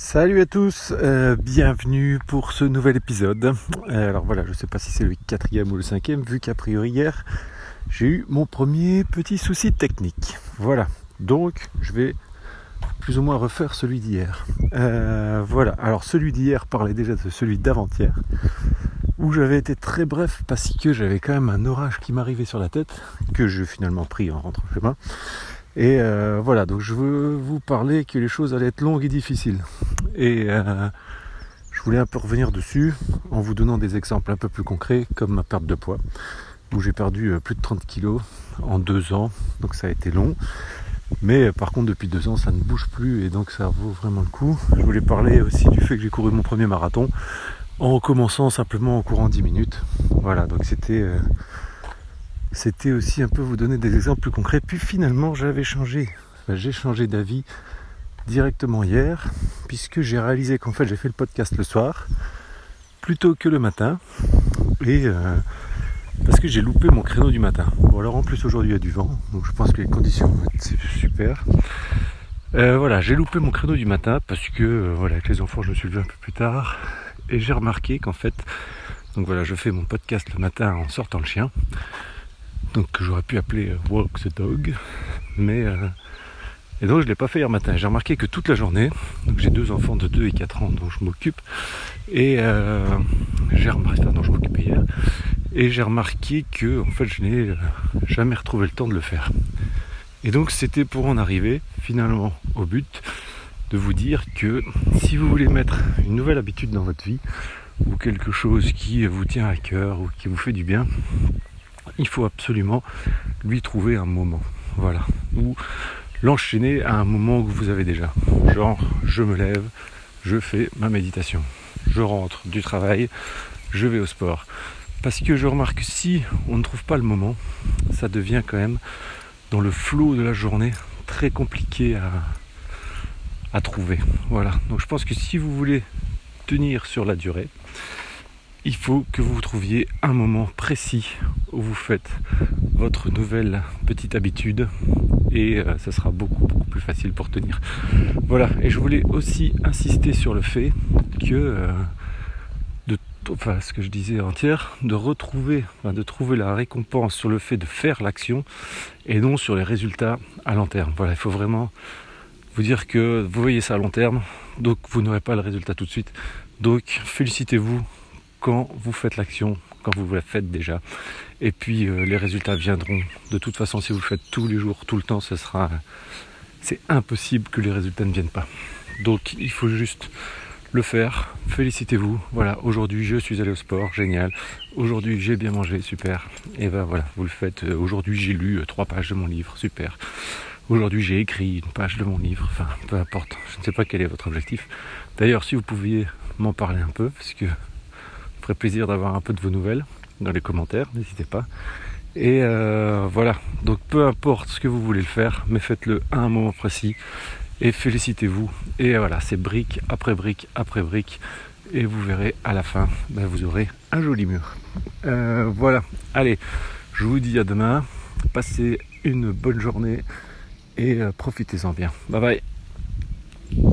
Salut à tous, euh, bienvenue pour ce nouvel épisode. Euh, alors voilà, je ne sais pas si c'est le quatrième ou le cinquième, vu qu'a priori hier, j'ai eu mon premier petit souci technique. Voilà, donc je vais plus ou moins refaire celui d'hier. Euh, voilà, alors celui d'hier parlait déjà de celui d'avant-hier, où j'avais été très bref parce que j'avais quand même un orage qui m'arrivait sur la tête, que j'ai finalement pris en rentrant chez moi. Et euh, voilà, donc je veux vous parler que les choses allaient être longues et difficiles. Et euh, je voulais un peu revenir dessus en vous donnant des exemples un peu plus concrets, comme ma perte de poids, où j'ai perdu euh, plus de 30 kilos en deux ans, donc ça a été long. Mais par contre, depuis deux ans, ça ne bouge plus et donc ça vaut vraiment le coup. Je voulais parler aussi du fait que j'ai couru mon premier marathon en commençant simplement en courant 10 minutes. Voilà, donc c'était c'était aussi un peu vous donner des exemples plus concrets. Puis finalement, j'avais changé, j'ai changé d'avis directement hier, puisque j'ai réalisé qu'en fait, j'ai fait le podcast le soir plutôt que le matin, et euh, parce que j'ai loupé mon créneau du matin. Bon, alors en plus aujourd'hui il y a du vent, donc je pense que les conditions vont être super. Euh, voilà, j'ai loupé mon créneau du matin parce que euh, voilà, avec les enfants, je me suis levé un peu plus tard et j'ai remarqué qu'en fait, donc voilà, je fais mon podcast le matin en sortant le chien donc j'aurais pu appeler euh, Walk the Dog, mais euh, et donc je ne l'ai pas fait hier matin. J'ai remarqué que toute la journée, donc j'ai deux enfants de 2 et 4 ans dont je m'occupe, et euh, j'ai remarqué, enfin, je m'occupais hier, et j'ai remarqué que en fait je n'ai jamais retrouvé le temps de le faire. Et donc c'était pour en arriver finalement au but de vous dire que si vous voulez mettre une nouvelle habitude dans votre vie, ou quelque chose qui vous tient à cœur ou qui vous fait du bien, il faut absolument lui trouver un moment. Voilà. Ou l'enchaîner à un moment que vous avez déjà. Genre, je me lève, je fais ma méditation. Je rentre du travail, je vais au sport. Parce que je remarque que si on ne trouve pas le moment, ça devient quand même dans le flot de la journée très compliqué à, à trouver. Voilà. Donc je pense que si vous voulez tenir sur la durée, il faut que vous trouviez un moment précis où vous faites votre nouvelle petite habitude et euh, ça sera beaucoup, plus facile pour tenir. Voilà, et je voulais aussi insister sur le fait que, euh, de, enfin ce que je disais entière, de retrouver, de trouver la récompense sur le fait de faire l'action et non sur les résultats à long terme. Voilà, il faut vraiment vous dire que vous voyez ça à long terme, donc vous n'aurez pas le résultat tout de suite. Donc félicitez-vous quand vous faites l'action, quand vous la faites déjà. Et puis euh, les résultats viendront. De toute façon, si vous le faites tous les jours, tout le temps, ce sera. C'est impossible que les résultats ne viennent pas. Donc il faut juste le faire. Félicitez-vous. Voilà, aujourd'hui je suis allé au sport, génial. Aujourd'hui j'ai bien mangé, super. Et ben voilà, vous le faites. Aujourd'hui j'ai lu euh, trois pages de mon livre, super. Aujourd'hui j'ai écrit une page de mon livre, enfin peu importe, je ne sais pas quel est votre objectif. D'ailleurs si vous pouviez m'en parler un peu, parce que plaisir d'avoir un peu de vos nouvelles dans les commentaires, n'hésitez pas. Et euh, voilà, donc peu importe ce que vous voulez le faire, mais faites-le à un moment précis et félicitez-vous. Et voilà, c'est brique après brique après brique. Et vous verrez à la fin, ben, vous aurez un joli mur. Euh, voilà, allez, je vous dis à demain. Passez une bonne journée et euh, profitez-en bien. Bye bye.